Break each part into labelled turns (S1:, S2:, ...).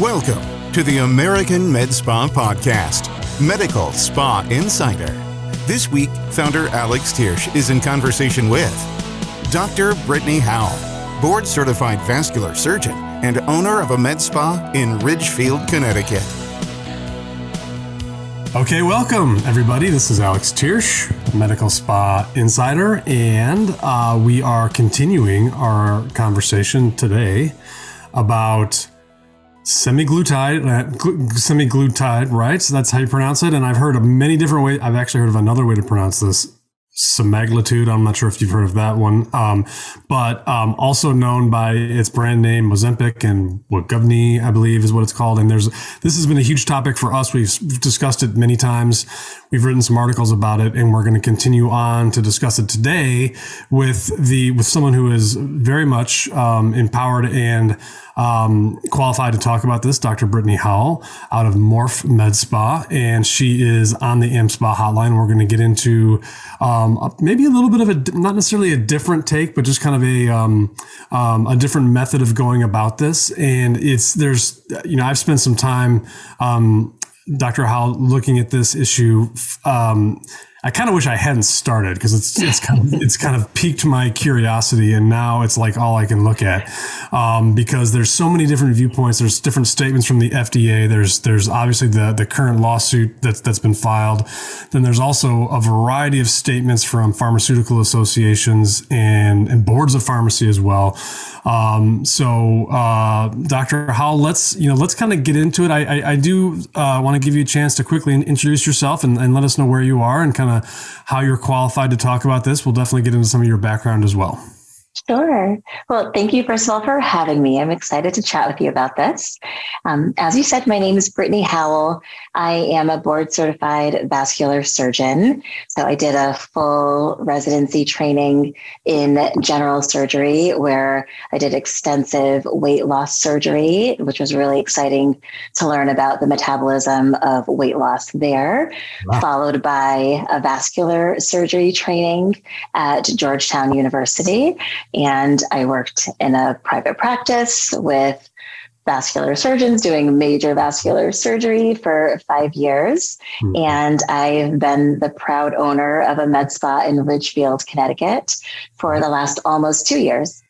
S1: Welcome to the American Med Spa Podcast, Medical Spa Insider. This week, founder Alex Thiersch is in conversation with Dr. Brittny Howell, board certified vascular surgeon and owner of a med spa in Ridgefield, Connecticut.
S2: Okay, welcome everybody. This is Alex Thiersch, Medical Spa Insider, and uh, we are continuing our conversation today about semiglutide, uh, semiglutide, right? So that's how you pronounce it. And I've heard of many different ways. I've actually heard of another way to pronounce this semaglutide. I'm not sure if you've heard of that one, um, but um, also known by its brand name Ozempic and Wegovy, I believe, is what it's called. And there's this has been a huge topic for us. We've discussed it many times. We've written some articles about it, and we're going to continue on to discuss it today with the with someone who is very much um, empowered and um, qualified to talk about this, Dr. Brittny Howell out of Morph Med Spa, and she is on the AmSpa hotline. We're going to get into um, maybe a little bit of a not necessarily a different take, but just kind of a um, um, a different method of going about this. And it's there's you know I've spent some time. Um, Dr. Howell looking at this issue um, I kind of wish I hadn't started because it's it's kind of it's kind of piqued my curiosity, and now it's like all I can look at um, because there's so many different viewpoints. There's different statements from the FDA. There's there's obviously the the current lawsuit that's that's been filed. Then there's also a variety of statements from pharmaceutical associations and and boards of pharmacy as well. Um, so, uh, Dr. Howell, let's you know let's kind of get into it. I I, I do uh, want to give you a chance to quickly introduce yourself and, and let us know where you are and kind of how you're qualified to talk about this. We'll definitely get into some of your background as well.
S3: Sure. Well, thank you, first of all, for having me. I'm excited to chat with you about this. Um, as you said, my name is Brittny Howell. I am a board certified vascular surgeon. So I did a full residency training in general surgery where I did extensive weight loss surgery, which was really exciting to learn about the metabolism of weight loss there, wow. followed by a vascular surgery training at Georgetown University and I worked in a private practice with vascular surgeons doing major vascular surgery for five years. Mm-hmm. And I've been the proud owner of a med spa in Ridgefield, Connecticut for the last almost two years.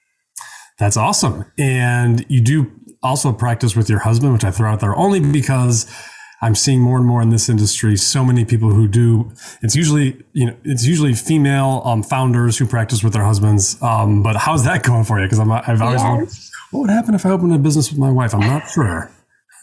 S2: That's awesome. And you do also practice with your husband, which I throw out there only because I'm seeing more and more in this industry so many people who do. It's usually you know it's usually female um, founders who practice with their husbands. Um, but how's that going for you? Because I'm I've always yes. wondered what would happen if I opened a business with my wife. I'm not sure.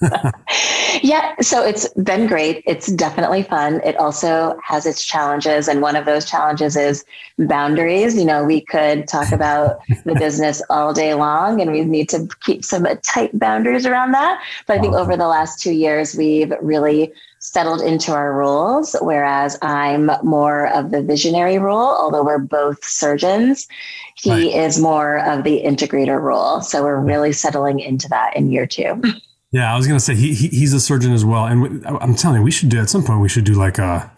S3: yeah, so it's been great. It's definitely fun. It also has its challenges. And one of those challenges is boundaries. You know, we could talk about the business all day long and we need to keep some tight boundaries around that. But I think over the last two years, we've really settled into our roles, whereas I'm more of the visionary role, although we're both surgeons. He right. is more of the integrator role. So we're really settling into that in year two.
S2: Yeah, I was gonna say he, he he's a surgeon as well, and I'm telling you, we should do at some point. We should do like a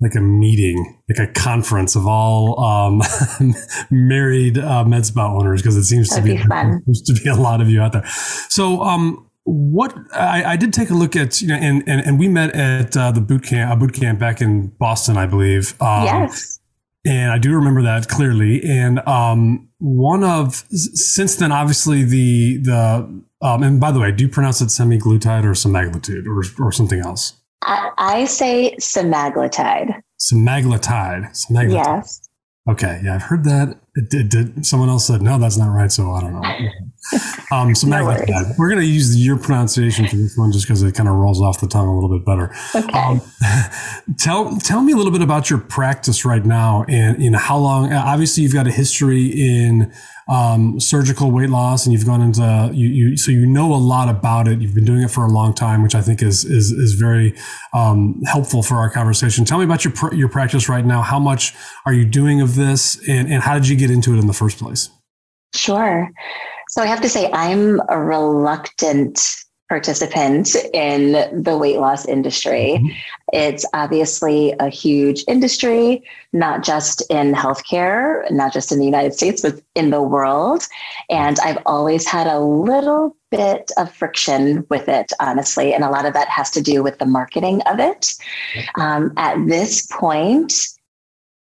S2: like a meeting, like a conference of all um, married uh, med spa owners because it seems That'd to be, be fun. seems to be a lot of you out there. So, um, what I, I, did take a look at, you know, and and, and we met at uh, the boot camp, a boot camp back in Boston, I believe.
S3: Um, yes.
S2: And I do remember that clearly. And um, one of since then, obviously the the um, and by the way, do you pronounce it semiglutide or semaglutide or, or something else?
S3: I, I say semaglutide.
S2: Semaglutide. Semaglutide. Yes. Okay. Yeah, I've heard that. It did, did, someone else said no, that's not right. So I don't know. Um, semaglutide. no We're going to use your pronunciation for this one just because it kind of rolls off the tongue a little bit better.
S3: Okay. Um,
S2: tell tell me a little bit about your practice right now and you know how long. Obviously, you've got a history in um, surgical weight loss, and you've gone into you, you, so you know a lot about it. You've been doing it for a long time, which I think is is is very um, helpful for our conversation. Tell me about your your practice right now. How much are you doing of this, and and how did you get into it in the first place?
S3: Sure. So I have to say, I'm a reluctant participant in the weight loss industry. Mm-hmm. It's obviously a huge industry, not just in healthcare, not just in the United States, but in the world. And I've always had a little bit of friction with it, honestly. And a lot of that has to do with the marketing of it. Um, at this point,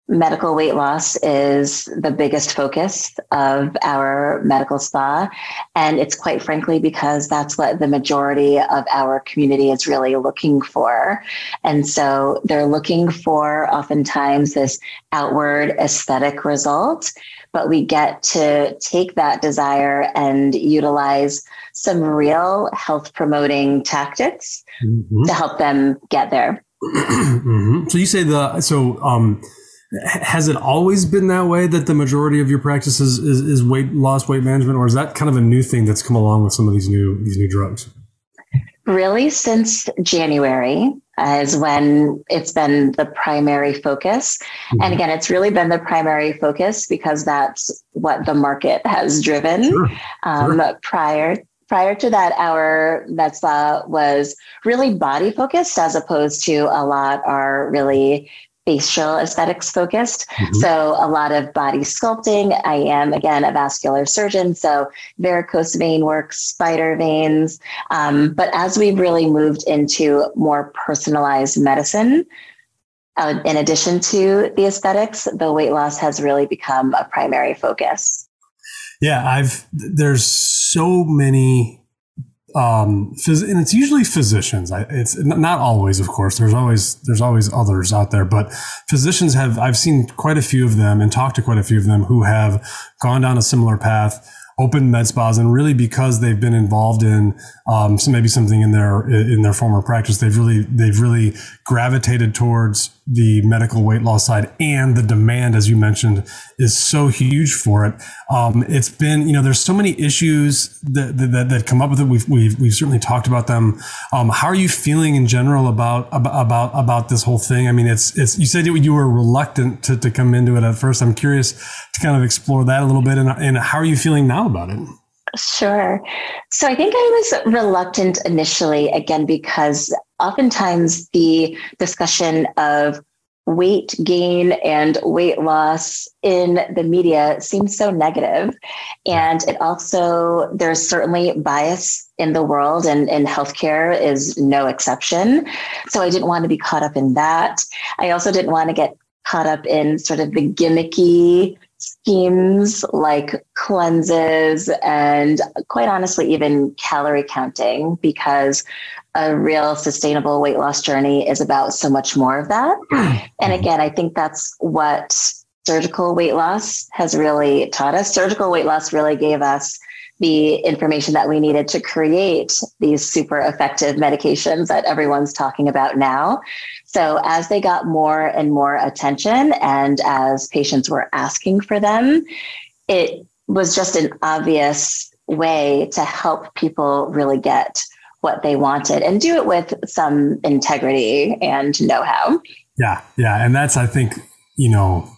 S3: medical weight loss is the biggest focus of our medical spa. And it's quite frankly because that's what the majority of our community is really looking for. And so they're looking for oftentimes this outward aesthetic result, but we get to take that desire and utilize some real health promoting tactics mm-hmm. to help them get there.
S2: mm-hmm. So you say the, so, um, has it always been that way that the majority of your practice is, is, weight loss, weight management, or is that kind of a new thing that's come along with some of these new these new drugs?
S3: Really, since January is when it's been the primary focus. Mm-hmm. And again, it's really been the primary focus because that's what the market has driven. Sure. Um, sure. Prior prior to that, our med spa was really body focused as opposed to a lot are really facial aesthetics focused. Mm-hmm. So a lot of body sculpting. I am again a vascular surgeon, so varicose vein work, spider veins. Um, but as we've really moved into more personalized medicine, uh, in addition to the aesthetics, the weight loss has really become a primary focus.
S2: Yeah, I've there's so many um, phys- and it's usually physicians. I, it's not always, of course. There's always there's always others out there, but physicians have. I've seen quite a few of them and talked to quite a few of them who have gone down a similar path open med spas and really because they've been involved in um, so maybe something in their in their former practice they've really they've really gravitated towards the medical weight loss side and the demand, as you mentioned, is so huge for it. Um, it's been, you know, there's so many issues that, that, that come up with it. We've, we've, we've certainly talked about them. Um, how are you feeling in general about, about, about this whole thing? I mean, it's, it's, you said you were reluctant to, to come into it at first. I'm curious to kind of explore that a little bit. And, and how are you feeling now about it?
S3: Sure. So I think I was reluctant initially, again, because oftentimes the discussion of weight gain and weight loss in the media seems so negative. And it also, there's certainly bias in the world, and, and healthcare is no exception. So I didn't want to be caught up in that. I also didn't want to get caught up in sort of the gimmicky schemes like cleanses and quite honestly, even calorie counting, because a real sustainable weight loss journey is about so much more of that. Mm-hmm. And again, I think that's what surgical weight loss has really taught us. Surgical weight loss really gave us the information that we needed to create these super effective medications that everyone's talking about now. So, as they got more and more attention, and as patients were asking for them, it was just an obvious way to help people really get what they wanted and do it with some integrity and know how.
S2: Yeah, yeah. And that's, I think, you know,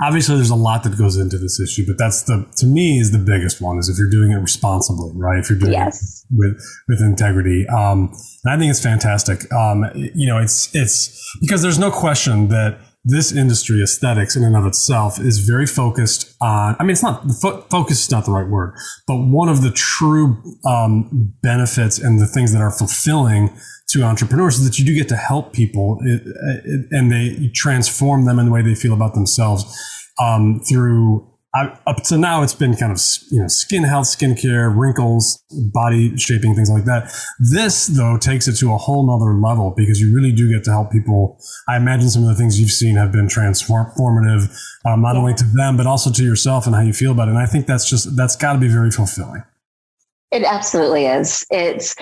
S2: obviously there's a lot that goes into this issue, but that's the to me is the biggest one is if you're doing it responsibly, right? If you're doing yes. it with with integrity, um, and I think it's fantastic. Um, you know, it's it's because there's no question that this industry aesthetics in and of itself is very focused on i mean it's not fo- focus is not the right word but one of the true um, benefits and the things that are fulfilling to entrepreneurs is that you do get to help people it, it, and they transform them in the way they feel about themselves um, through I, up to now it's been kind of you know skin health skincare wrinkles body shaping things like that. This though takes it to a whole nother level because you really do get to help people. I imagine some of the things you've seen have been transformative um, not only to them but also to yourself and how you feel about it. And i think that's just that's got to be very fulfilling.
S3: It absolutely is. It's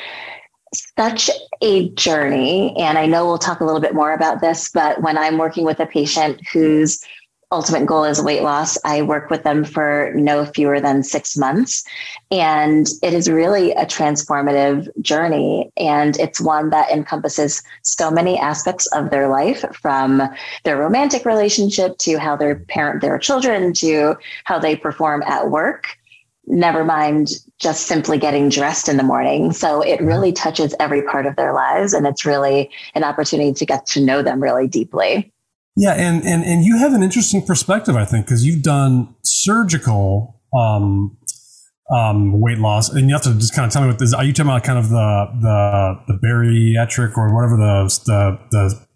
S3: such a journey. And I know we'll talk a little bit more about this, but when I'm working with a patient whose ultimate goal is weight loss, I work with them for no fewer than six months. And it is really a transformative journey. And it's one that encompasses so many aspects of their life from their romantic relationship to how they parent their children to how they perform at work never mind just simply getting dressed in the morning. So it mm-hmm. really touches every part of their lives. And it's really an opportunity to get to know them really deeply.
S2: Yeah. And, and, and you have an interesting perspective, I think, because you've done surgical, um, um, weight loss, and you have to just kind of tell me what this. Are you talking about kind of the the the bariatric or whatever the the the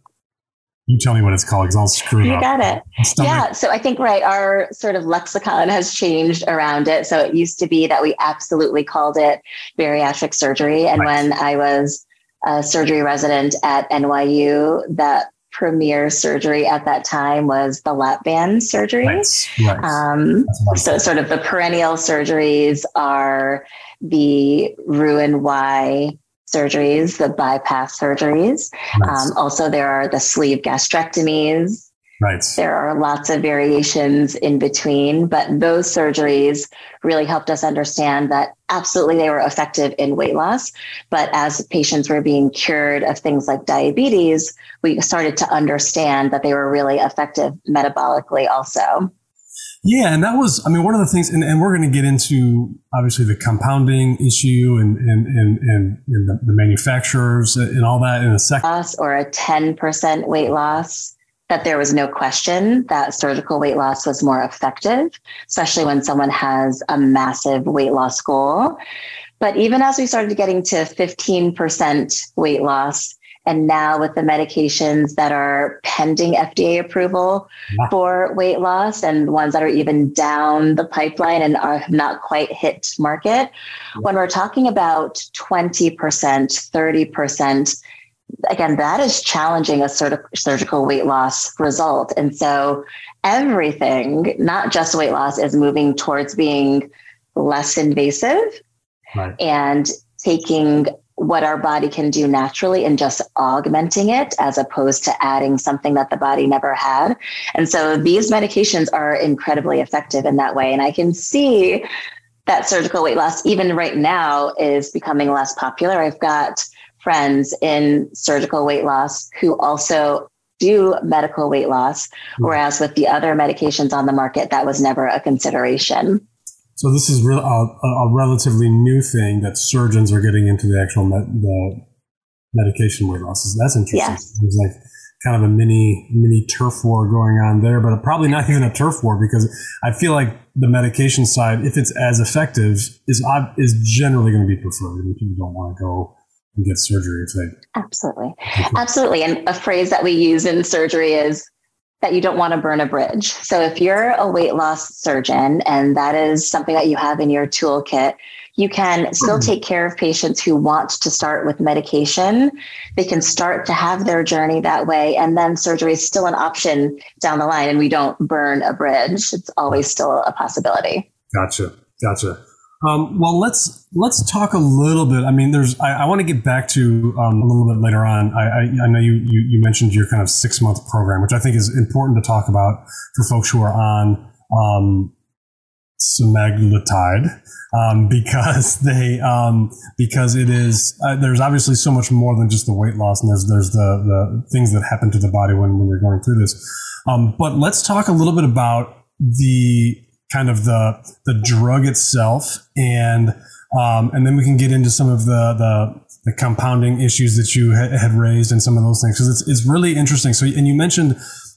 S2: you tell me what it's called because I'll screw it
S3: you
S2: up.
S3: You got it. Yeah. So I think, right, our sort of lexicon has changed around it. So it used to be that we absolutely called it bariatric surgery. And right. when I was a surgery resident at NYU, that premier surgery at that time was the lap band surgery. Right. Right. Um, so, sort of the perennial surgeries are the Roux-en-Y surgeries, the bypass surgeries. Nice. Um, also, there are the sleeve gastrectomies.
S2: Right.
S3: There are lots of variations in between, but those surgeries really helped us understand that absolutely they were effective in weight loss. But as patients were being cured of things like diabetes, we started to understand that they were really effective metabolically also.
S2: Yeah, and that was, I mean, one of the things, and, and we're going to get into obviously the compounding issue and and and, and, and the, the, manufacturers and all that in a second.
S3: Or a 10% weight loss, that there was no question that surgical weight loss was more effective, especially when someone has a massive weight loss goal. But even as we started getting to 15% weight loss, and now with the medications that are pending FDA approval yeah. for weight loss and ones that are even down the pipeline and are not quite hit market, yeah. when we're talking about 20%, 30%, again, that is challenging a surgical weight loss result. And so everything, not just weight loss, is moving towards being less invasive right. and taking what our body can do naturally and just augmenting it as opposed to adding something that the body never had. And so these medications are incredibly effective in that way. And I can see that surgical weight loss, even right now, is becoming less popular. I've got friends in surgical weight loss who also do medical weight loss, hmm. whereas with the other medications on the market, that was never a consideration.
S2: So this is re- a, a, relatively new thing that surgeons are getting into the actual the medication weight losses. That's interesting. Yeah. There's like kind of a mini mini turf war going on there, but probably not even a turf war because I feel like the medication side, if it's as effective, is is generally going to be preferred. I mean, people don't want to go and get surgery if they
S3: absolutely, absolutely. And a phrase that we use in surgery is that you don't want to burn a bridge. So if you're a weight loss surgeon and that is something that you have in your toolkit, you can still mm-hmm. take care of patients who want to start with medication. They can start to have their journey that way. And then surgery is still an option down the line and we don't burn a bridge. It's always still a possibility.
S2: Gotcha. Gotcha. Um, well, let's let's talk a little bit. I mean, there's. I, I want to get back to um, a little bit later on. I, I, I know you, you, you mentioned your kind of six month program, which I think is important to talk about for folks who are on um, semaglutide um, because they um, because it is uh, there's obviously so much more than just the weight loss, and there's there's the the things that happen to the body when when you're going through this. Um, but let's talk a little bit about the kind of the the drug itself, and um, and then we can get into some of the the, the compounding issues that you ha- had raised and some of those things because it's it's really interesting. So, and you mentioned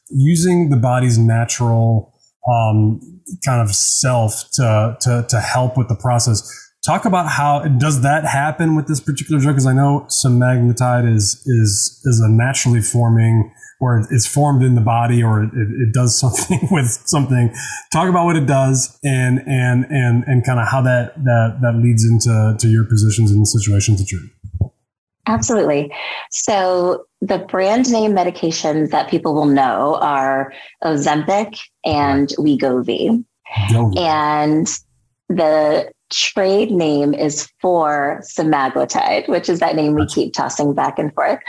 S2: using the body's natural um, kind of self to, to to help with the process. Talk about how does that happen with this particular drug? Because I know semaglutide is is is a naturally forming or it's formed in the body or it, it does something with something. Talk about what it does and and and and kind of how that that that leads into to your positions in the situations that you're in.
S3: Absolutely. So the brand name medications that people will know are Ozempic and Wegovy. And the trade name is for semaglutide, which is that name we keep tossing back and forth.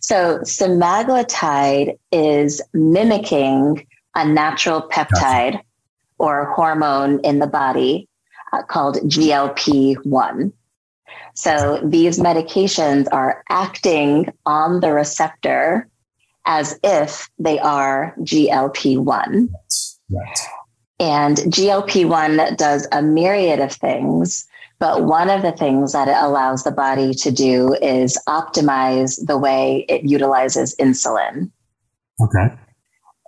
S3: So semaglutide is mimicking a natural peptide or hormone in the body uh, called GLP-1. So these medications are acting on the receptor as if they are GLP-1.
S2: Right.
S3: And GLP 1 does a myriad of things. But one of the things that it allows the body to do is optimize the way it utilizes insulin.
S2: Okay.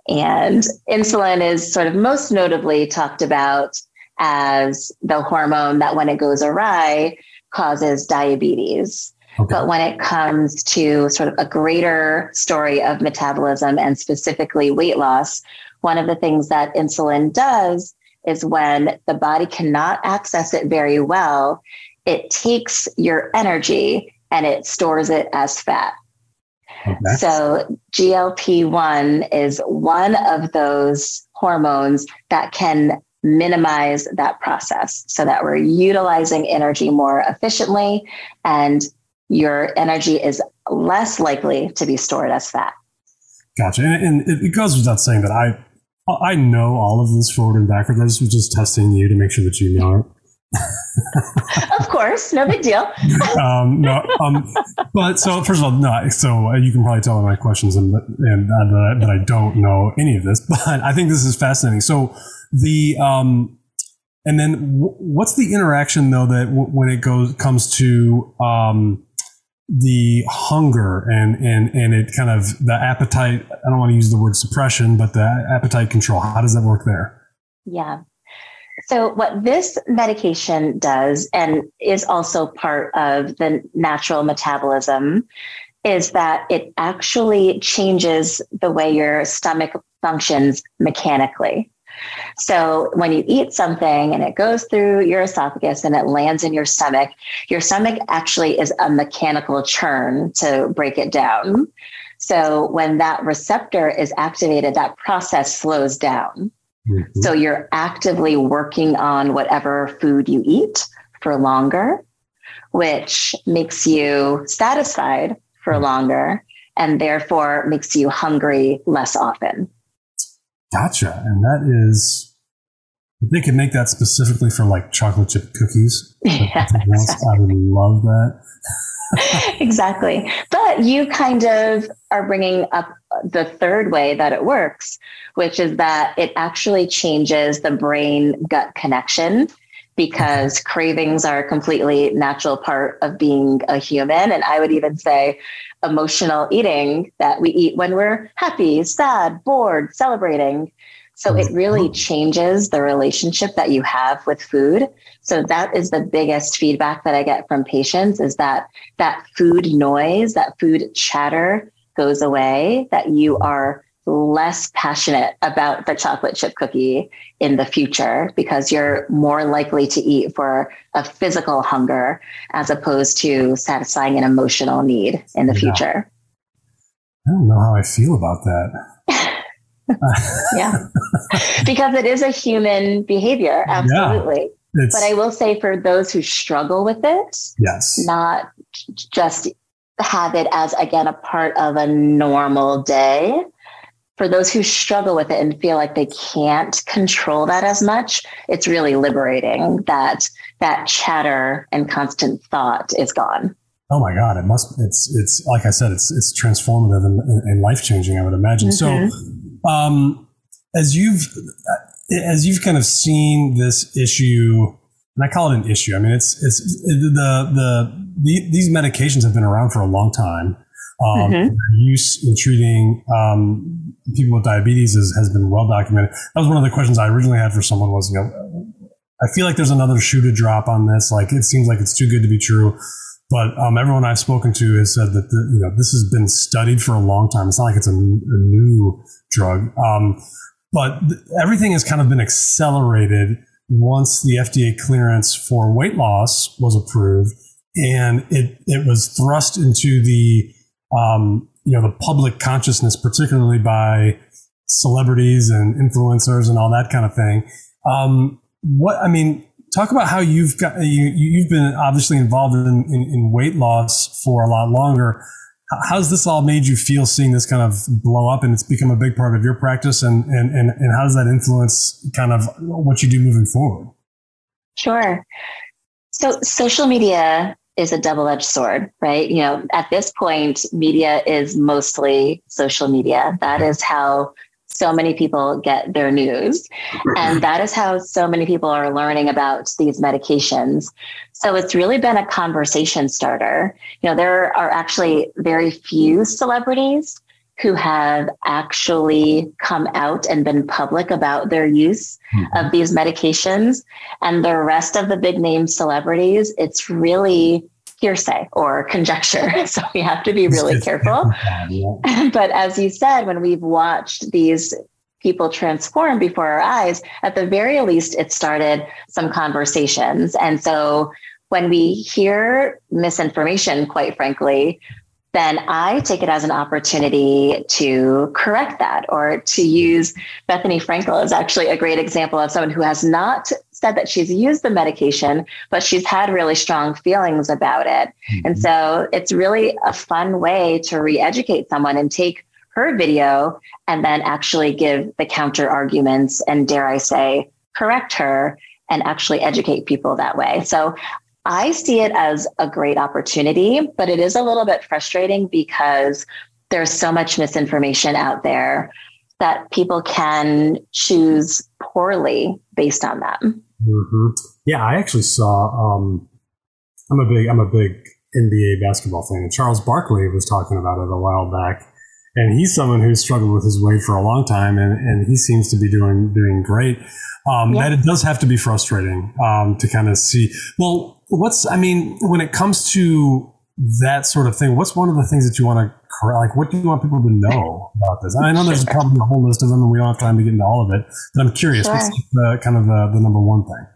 S3: And insulin is sort of most notably talked about as the hormone that, when it goes awry, causes diabetes. Okay. But when it comes to sort of a greater story of metabolism and specifically weight loss, one of the things that insulin does is when the body cannot access it very well, it takes your energy and it stores it as fat. Okay. So, GLP 1 is one of those hormones that can minimize that process so that we're utilizing energy more efficiently and your energy is less likely to be stored as fat.
S2: Gotcha. And, and it goes without saying that I I know all of this forward and backward. I just was just testing you to make sure that you know it.
S3: of course, no big deal.
S2: um, no, um, but so first of all, no. So uh, you can probably tell by my questions and and uh, that I don't know any of this, but I think this is fascinating. So the um, and then w- what's the interaction though that w- when it goes comes to um the hunger and and and it kind of the appetite i don't want to use the word suppression but the appetite control how does that work there?
S3: Yeah. So what this medication does and is also part of the natural metabolism is that it actually changes the way your stomach functions mechanically so when you eat something and it goes through your esophagus and it lands in your stomach, your stomach actually is a mechanical churn to break it down. So when that receptor is activated, that process slows down. Mm-hmm. So you're actively working on whatever food you eat for longer, which makes you satisfied for mm-hmm. longer and therefore makes you hungry less often.
S2: Gotcha. And that is, they could make that specifically for like chocolate chip cookies, yeah, exactly. I would love that.
S3: exactly. But you kind of are bringing up the third way that it works, which is that it actually changes the brain gut connection because cravings are a completely natural part of being a human. And I would even say emotional eating that we eat when we're happy, sad, bored, celebrating. So it mm-hmm. really changes the relationship that you have with food. So that is the biggest feedback that I get from patients is that that food noise, that food chatter goes away, that you are less passionate about the chocolate chip cookie in the future because you're more likely to eat for a physical hunger as opposed to satisfying an emotional need in the yeah. future.
S2: I don't know how I feel about that.
S3: yeah. because it is a human behavior, absolutely. Yeah, but I will say for those who struggle with it,
S2: yes,
S3: not just have it as again a part of a normal day for those who struggle with it and feel like they can't control that as much, it's really liberating that that chatter and constant thought is gone.
S2: Oh my God! It must. It's it's like I said. It's it's transformative and, and life changing. I would imagine. Mm-hmm. So, um, as you've as you've kind of seen this issue, and I call it an issue. I mean, it's it's the the, the these medications have been around for a long time. Um, mm-hmm. Use in treating um, people with diabetes is, has been well documented. That was one of the questions I originally had for someone was, you know, I feel like there's another shoe to drop on this. Like it seems like it's too good to be true. But um, everyone I've spoken to has said that the, you know this has been studied for a long time. It's not like it's a, a new drug. Um, but th- everything has kind of been accelerated once the FDA clearance for weight loss was approved, and it it was thrust into the um, you know the public consciousness, particularly by celebrities and influencers and all that kind of thing. Um, what I mean, talk about how you've got you you've been obviously involved in, in, in weight loss for a lot longer. How's this all made you feel seeing this kind of blow up and it's become a big part of your practice and, and, and, and how does that influence kind of what you do moving forward?
S3: Sure. So social media is a double edged sword, right? You know, at this point, media is mostly social media. That is how so many people get their news. And that is how so many people are learning about these medications. So it's really been a conversation starter. You know, there are actually very few celebrities who have actually come out and been public about their use mm-hmm. of these medications. And the rest of the big name celebrities, it's really hearsay or conjecture. So we have to be really careful. but as you said, when we've watched these people transform before our eyes, at the very least, it started some conversations. And so when we hear misinformation, quite frankly, then I take it as an opportunity to correct that or to use Bethenny Frankel is actually a great example of someone who has not said that she's used the medication, but she's had really strong feelings about it. Mm-hmm. And so it's really a fun way to re educate someone and take her video and then actually give the counter arguments and, dare I say, correct her and actually educate people that way. So I see it as a great opportunity, but it is a little bit frustrating because there's so much misinformation out there that people can choose poorly based on them.
S2: Mm-hmm. Yeah, I actually saw. Um, I'm a big I'm a big NBA basketball fan, and Charles Barkley was talking about it a while back. And he's someone who's struggled with his weight for a long time, and, and he seems to be doing doing great. Um, yeah. That it does have to be frustrating um, to kind of see. Well, what's I mean, when it comes to that sort of thing, what's one of the things that you want to like? What do you want people to know about this? I know there's probably a whole list of them, and we don't have time to get into all of it. But I'm curious, sure. what's the kind of the, the number one thing?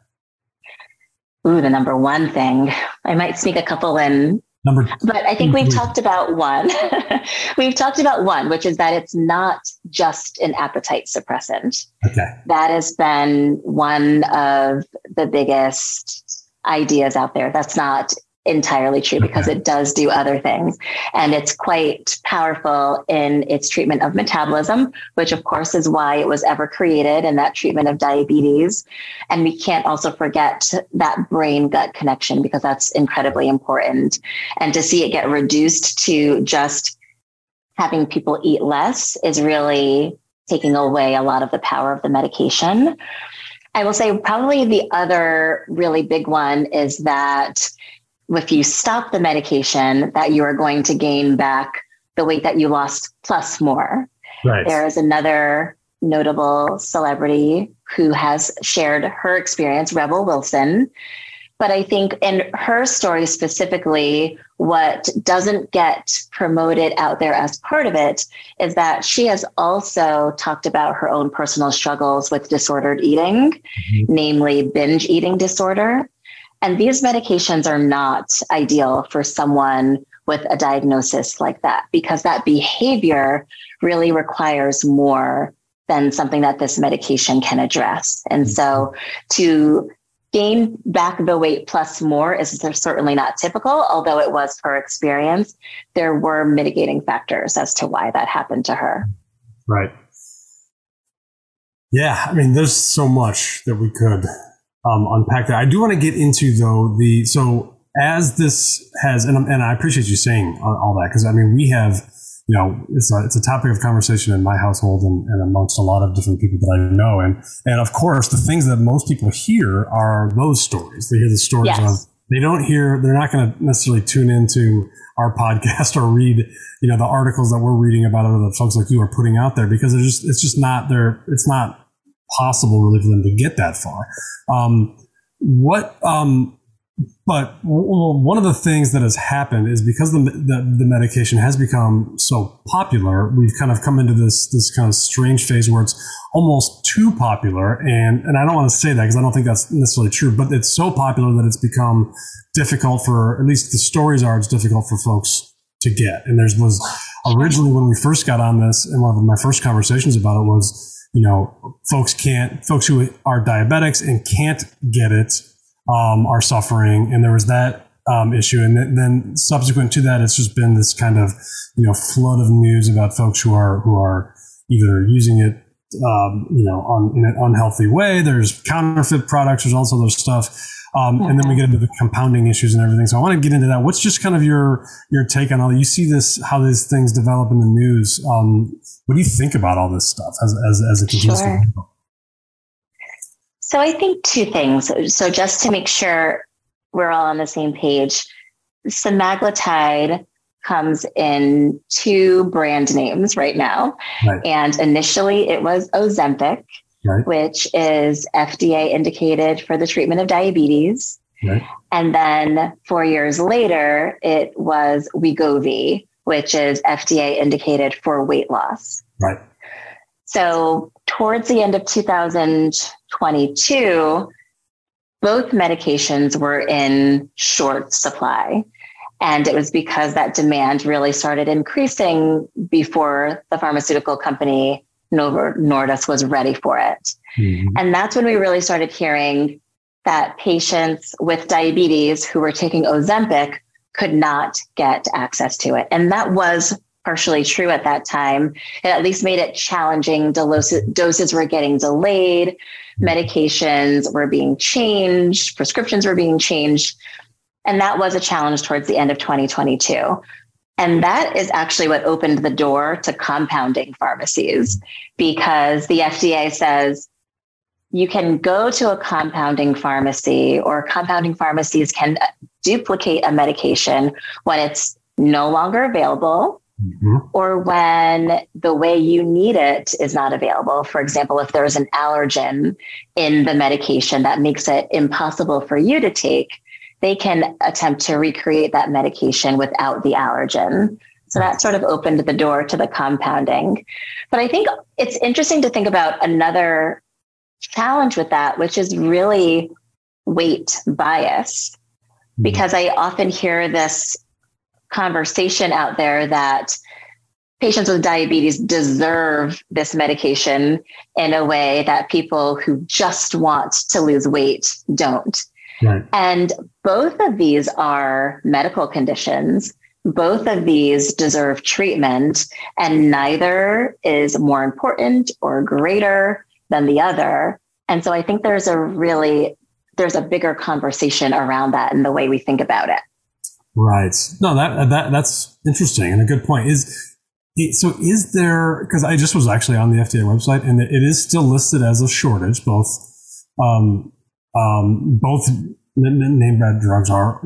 S3: Ooh, the number one thing. I might sneak a couple in Number but I think we've talked about one. we've talked about one, which is that it's not just an appetite suppressant.
S2: Okay.
S3: That has been one of the biggest ideas out there. That's not entirely true because it does do other things. And it's quite powerful in its treatment of metabolism, which of course is why it was ever created in that treatment of diabetes. And we can't also forget that brain gut connection because that's incredibly important. And to see it get reduced to just having people eat less is really taking away a lot of the power of the medication. I will say probably the other really big one is that if you stop the medication, that you are going to gain back the weight that you lost plus more. Right. There is another notable celebrity who has shared her experience, Rebel Wilson. But I think in her story specifically, what doesn't get promoted out there as part of it is that she has also talked about her own personal struggles with disordered eating, mm-hmm. namely binge eating disorder. And these medications are not ideal for someone with a diagnosis like that because that behavior really requires more than something that this medication can address. And mm-hmm. so to gain back the weight plus more is certainly not typical, although it was her experience. There were mitigating factors as to why that happened to her.
S2: Right. Yeah, I mean, there's so much that we could um, unpack that. I do want to get into though the so as this has and and I appreciate you saying all that because I mean we have you know it's a, it's a topic of conversation in my household and, and amongst a lot of different people that I know and and of course the things that most people hear are those stories. They hear the stories yes. of they don't hear they're not going to necessarily tune into our podcast or read you know the articles that we're reading about other folks like you are putting out there because it's just it's just not there it's not possible really for them to get that far. Um, what, um, but one of the things that has happened is because the, the, the medication has become so popular, we've kind of come into this this kind of strange phase where it's almost too popular, and and I don't want to say that because I don't think that's necessarily true, but it's so popular that it's become difficult for at least the stories are it's difficult for folks to get. And there's was originally when we first got on this, and one of my first conversations about it was you know, folks can't, folks who are diabetics and can't get it um, are suffering. And there was that um, issue. And then subsequent to that, it's just been this kind of, you know, flood of news about folks who are, who are either using it, um, you know, on, in an unhealthy way. There's counterfeit products. There's also other stuff. Um, And then we get into the compounding issues and everything. So I want to get into that. What's just kind of your your take on all? You see this how these things develop in the news. Um, what do you think about all this stuff as as as it continues
S3: sure. to go? So I think two things. So just to make sure we're all on the same page, semaglutide comes in two brand names right now. Right. And initially it was Ozempic, right. which is FDA indicated for the treatment of diabetes. Right. And then four years later, it was Wegovy, which is FDA indicated for weight loss.
S2: Right.
S3: So towards the end of 2022, both medications were in short supply. And it was because that demand really started increasing before the pharmaceutical company Novo Nordisk was ready for it. Mm-hmm. And that's when we really started hearing that patients with diabetes who were taking Ozempic could not get access to it. And that was partially true at that time. It at least made it challenging. Doses were getting delayed, medications were being changed, prescriptions were being changed. And that was a challenge towards the end of 2022. And that is actually what opened the door to compounding pharmacies because the FDA says you can go to a compounding pharmacy or compounding pharmacies can duplicate a medication when it's no longer available mm-hmm. or when the way you need it is not available. For example, if there's an allergen in the medication that makes it impossible for you to take, they can attempt to recreate that medication without the allergen. So that sort of opened the door to the compounding. But I think it's interesting to think about another challenge with that, which is really weight bias. Mm-hmm. Because I often hear this conversation out there that patients with diabetes deserve this medication in a way that people who just want to lose weight don't. Right. And both of these are medical conditions. Both of these deserve treatment, and neither is more important or greater than the other. And so I think there's a really there's a bigger conversation around that and the way we think about it.
S2: Right. No, that that that's interesting and a good point. Is so is there because I just was actually on the FDA website and it is still listed as a shortage. Both um, um, both name brand drugs are.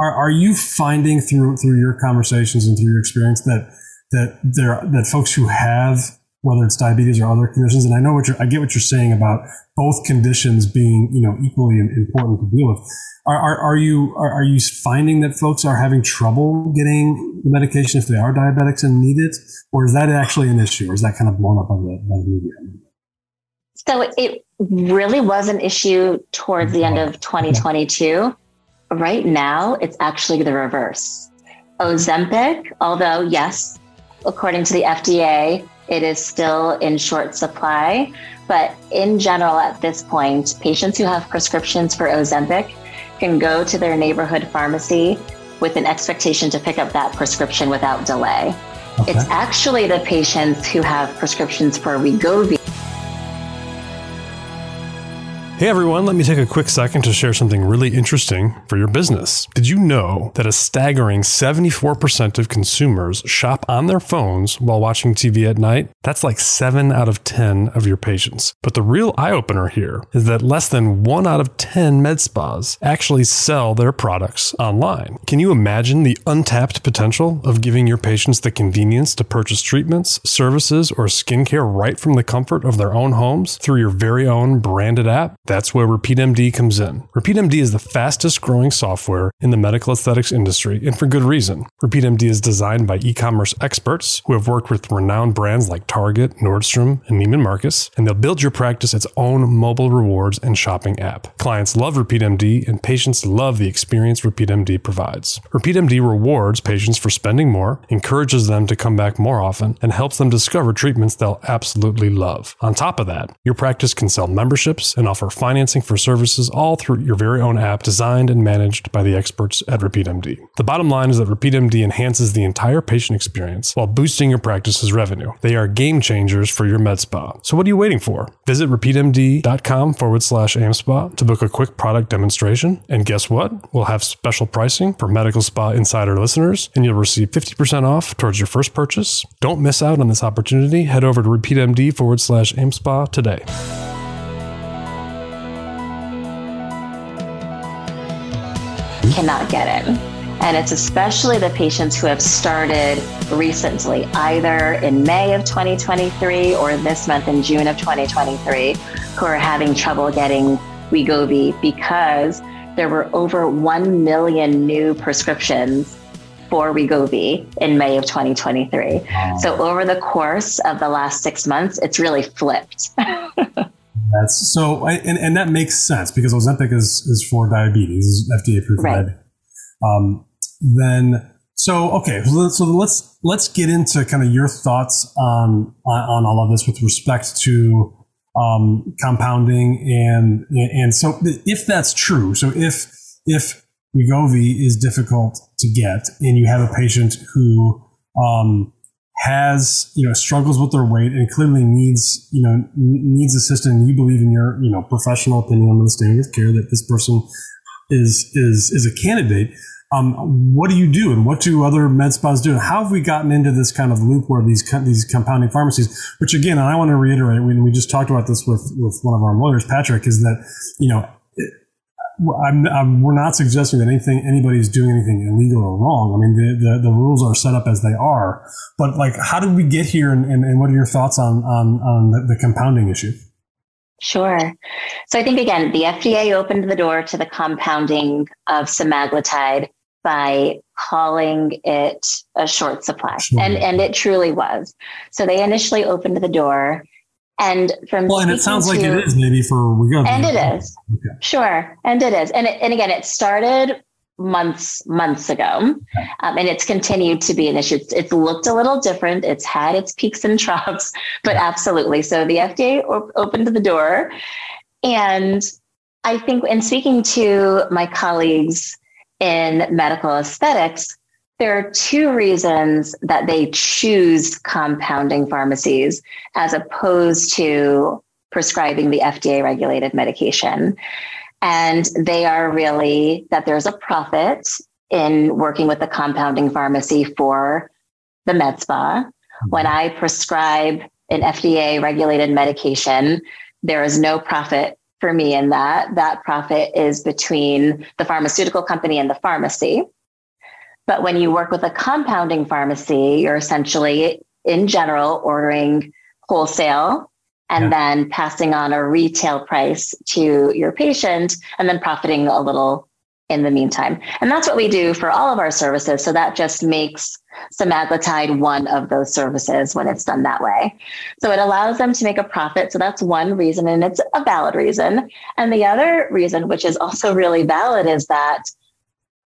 S2: Are are you finding through through your conversations and through your experience that that there that folks who have whether it's diabetes or other conditions. And I know what you're, I get what you're saying about both conditions being, you know, equally important to deal with. Are, are, are you, are, are, you finding that folks are having trouble getting the medication if they are diabetics and need it? Or is that actually an issue? Or is that kind of blown up by the, by the media?
S3: So it really was an issue towards the end of 2022. Right now, it's actually the reverse. Ozempic, although yes, according to the FDA, it is still in short supply. But in general, at this point, patients who have prescriptions for Ozempic can go to their neighborhood pharmacy with an expectation to pick up that prescription without delay. Okay. It's actually the patients who have prescriptions for Wegovy
S2: Hey everyone, let me take a quick second to share something really interesting for your business. Did you know that a staggering 74% of consumers shop on their phones while watching TV at night? That's like 7 out of 10 of your patients. But the real eye opener here is that less than 1 out of 10 med spas actually sell their products online. Can you imagine the untapped potential of giving your patients the convenience to purchase treatments, services, or skincare right from the comfort of their own homes through your very own branded app? That's where RepeatMD comes in. RepeatMD is the fastest growing software in the medical aesthetics industry, and for good reason. RepeatMD is designed by e commerce experts who have worked with renowned brands like Target, Nordstrom, and Neiman Marcus, and they'll build your practice its own mobile rewards and shopping app. Clients love RepeatMD, and patients love the experience RepeatMD provides. RepeatMD rewards patients for spending more, encourages them to come back more often, and helps them discover treatments they'll absolutely love. On top of that, your practice can sell memberships and offer financing for services all through your very own app designed and managed by the experts at RepeatMD. The bottom line is that RepeatMD enhances the entire patient experience while boosting your practice's revenue. They are game changers for your med spa. So what are you waiting for? Visit repeatmd.com forward slash AmSpa to book a quick product demonstration. And guess what? We'll have special pricing for Medical Spa Insider listeners, and you'll receive 50% off towards your first purchase. Don't miss out on this opportunity. Head over to repeatmd forward slash AmSpa today.
S3: Cannot get in. And it's especially the patients who have started recently, either in May of 2023 or this month in June of 2023, who are having trouble getting Wegovy because there were over 1 million new prescriptions for Wegovy in May of 2023. Wow. So over the course of the last six months, it's really flipped.
S2: That's so, and, and that makes sense because Ozempic is, is for diabetes, is FDA approved for right. diabetes. Um, then, so okay, so, so let's let's get into kind of your thoughts on on all of this with respect to um, compounding and and so if that's true, so if if Wegovy is difficult to get and you have a patient who um, has you know struggles with their weight and clearly needs you know needs assistance you believe in your you know professional opinion on the standard of care that this person is is is a candidate um, what do you do and what do other med spas do? How have we gotten into this kind of loop where these these compounding pharmacies which again i want to reiterate when we just talked about this with with one of our lawyers patrick is that you know I'm, I'm, we're not suggesting that anything anybody's doing anything illegal or wrong. I mean, the, the, the, rules are set up as they are. But like, how did we get here, and, and, and what are your thoughts on on, on the, the, compounding issue?
S3: Sure. So I think again, the FDA opened the door to the compounding of semaglutide by calling it a short supply, sure. and and it truly was. So they initially opened the door and from
S2: well, and it sounds to, like it is maybe for
S3: Wegovy. And it is okay. sure, and it is, and it, and again, it started months months ago, um, and it's continued to be an issue. It's, it's, looked a little different. It's had its peaks and troughs, but absolutely. So the FDA op- opened the door, and I think in speaking to my colleagues in medical aesthetics, there are two reasons that they choose compounding pharmacies as opposed to prescribing the FDA regulated medication. And they are really that there's a profit in working with the compounding pharmacy for the med spa. Mm-hmm. When I prescribe an FDA regulated medication, there is no profit for me in that. That profit is between the pharmaceutical company and the pharmacy. But when you work with a compounding pharmacy, you're essentially, in general, ordering wholesale and yeah. then passing on a retail price to your patient and then profiting a little in the meantime. And that's what we do for all of our services. So that just makes semaglutide one of those services when it's done that way. So it allows them to make a profit. So that's one reason, and it's a valid reason. And the other reason, which is also really valid, is that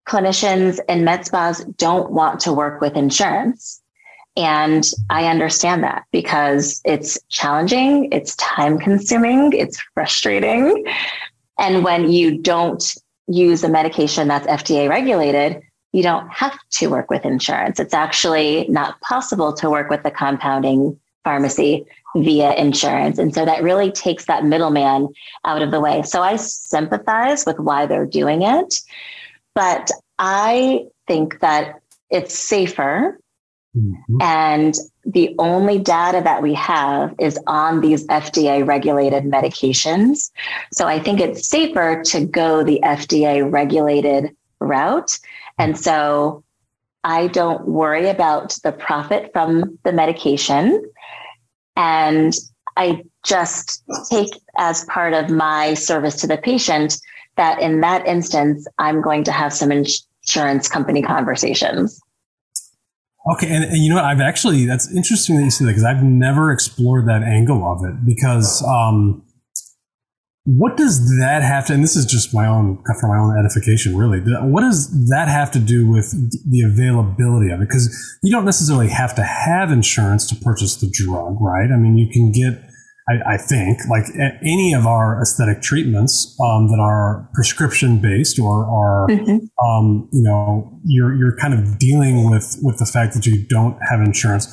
S3: clinicians and med spas don't want to work with insurance. And I understand that because it's challenging, it's time consuming, it's frustrating. And when you don't use a medication that's FDA regulated, you don't have to work with insurance. It's actually not possible to work with the compounding pharmacy via insurance. And so that really takes that middleman out of the way. So I sympathize with why they're doing it. But I think that it's safer. Mm-hmm. And the only data that we have is on these FDA regulated medications. So I think it's safer to go the FDA regulated route. And so I don't worry about the profit from the medication. And I just take as part of my service to the patient that in that instance, I'm going to have some insurance company conversations.
S2: Okay, and, and, you know what? I've actually that's interesting that you say that because I've never explored that angle of it because um, what does that have to? And this is just my own for my own edification, really. What does that have to do with the availability of it? Because you don't necessarily have to have insurance to purchase the drug, right? I mean, you can get I, I think, like any of our aesthetic treatments um, that are prescription based or are, mm-hmm. um, you know, you're you're kind of dealing with with the fact that you don't have insurance.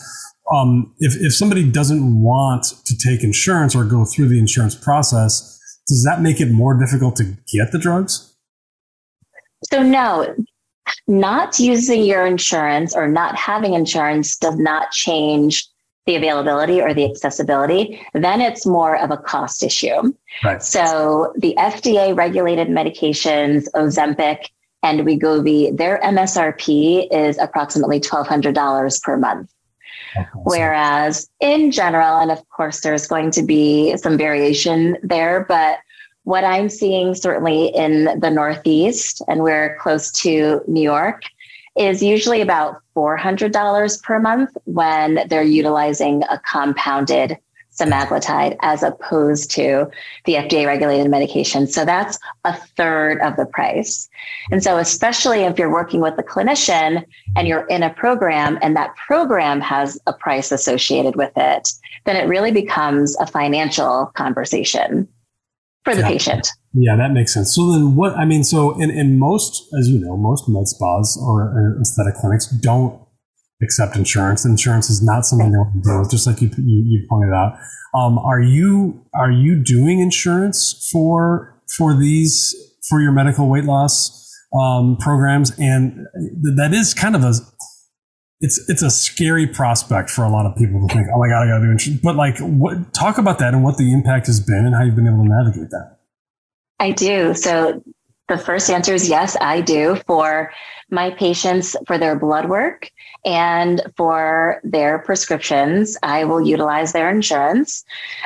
S2: Um, if if somebody doesn't want to take insurance or go through the insurance process, does that make it more difficult to get the drugs?
S3: So no, not using your insurance or not having insurance does not change the availability or the accessibility, then it's more of a cost issue. Right. So the FDA regulated medications, Ozempic and Wegovy, their MSRP is approximately $1,200 per month. Okay. Whereas in general, and of course, there's going to be some variation there, but what I'm seeing certainly in the Northeast, and we're close to New York, is usually about $400 per month when they're utilizing a compounded semaglutide as opposed to the FDA regulated medication. So that's a third of the price. And so, especially if you're working with a clinician and you're in a program and that program has a price associated with it, then it really becomes a financial conversation for the yeah. patient.
S2: Yeah, that makes sense. So then what, I mean, so in, in most, as you know, most med spas or aesthetic clinics don't accept insurance. Insurance is not something they want to deal with, just like you, you, you pointed out. Um, are you, are you doing insurance for, for these, for your medical weight loss, um, programs? And that is kind of a, it's it's a scary prospect for a lot of people to think, oh my god, I got to do insurance. But like, what talk about that and what the impact has been and how you've been able to navigate that.
S3: I do. So the first answer is yes, I do for my patients for their blood work and for their prescriptions. I will utilize their insurance.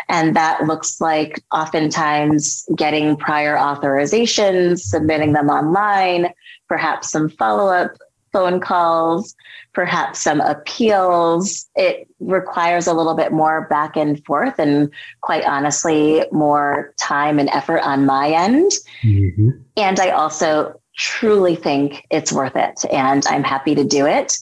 S3: And that looks like oftentimes getting prior authorizations, submitting them online, perhaps some follow up phone calls, perhaps some appeals. It requires a little bit more back and forth and quite honestly, more time and effort on my end. Mm-hmm. And I also truly think it's worth it and I'm happy to do it.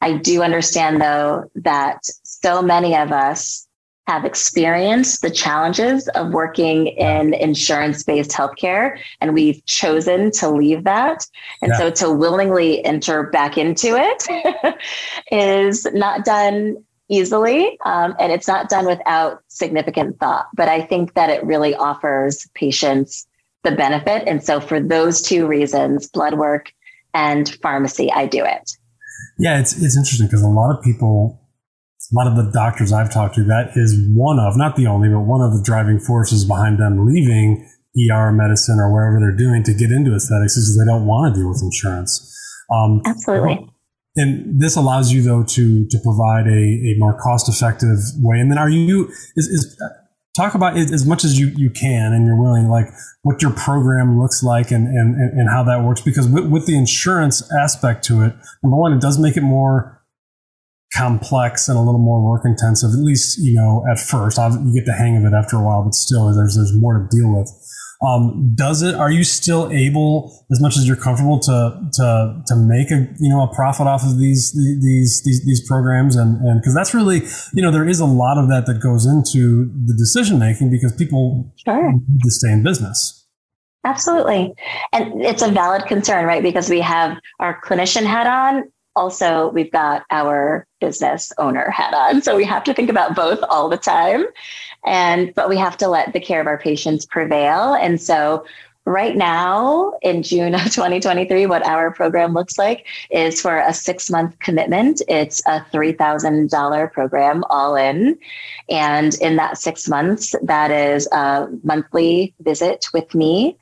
S3: I do understand though that so many of us have experienced the challenges of working in insurance based healthcare, and we've chosen to leave that. And yeah. so to willingly enter back into it is not done easily, um, and it's not done without significant thought. But I think that it really offers patients the benefit. And so for those two reasons, blood work and pharmacy, I do it.
S2: Yeah, it's, it's interesting because a lot of people a lot of the doctors I've talked to, that is one of, not the only, but one of the driving forces behind them leaving ER medicine or wherever they're doing to get into aesthetics is they don't want to deal with insurance.
S3: Um, Absolutely.
S2: And this allows you though to to provide a, a more cost effective way. And then are you is, is talk about it as much as you, you can and you're willing, like what your program looks like and, and, and how that works. Because with, with the insurance aspect to it, number one, it does make it more complex and a little more work intensive, at least, you know, at first. You get the hang of it after a while, but still there's, there's more to deal with. Um, does it, are you still able, as much as you're comfortable to, to, to make a, you know, a profit off of these, these, these, these programs? And, and cause that's really, you know, there is a lot of that that goes into the decision making because people sure. need to stay in business.
S3: Absolutely. And it's a valid concern, right? Because we have our clinician hat on also we've got our business owner hat on. So we have to think about both all the time. And but we have to let the care of our patients prevail. And so right now in june of 2023 what our program looks like is for a six month commitment. It's a $3000 program all in. And in that six months that is a monthly visit with me.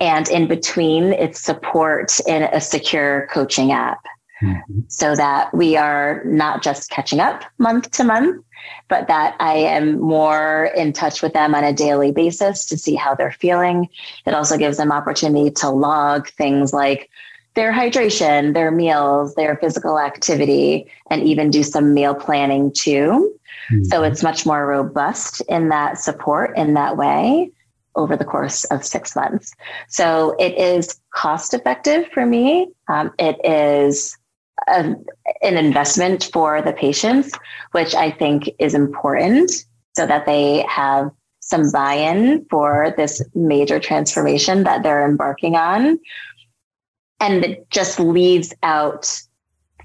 S3: And in between it's support in a secure coaching app mm-hmm. so that we are not just catching up month to month, but that I am more in touch with them on a daily basis to see how they're feeling. It also gives them opportunity to log things like their hydration, their meals, their physical activity, and even do some meal planning too. Mm-hmm. So it's much more robust in that support in that way over the course of six months. So it is cost effective for me. Um, it is a, an investment for the patients, which I think is important. so that they have some buy in for this major transformation that they're embarking on. And it just leaves out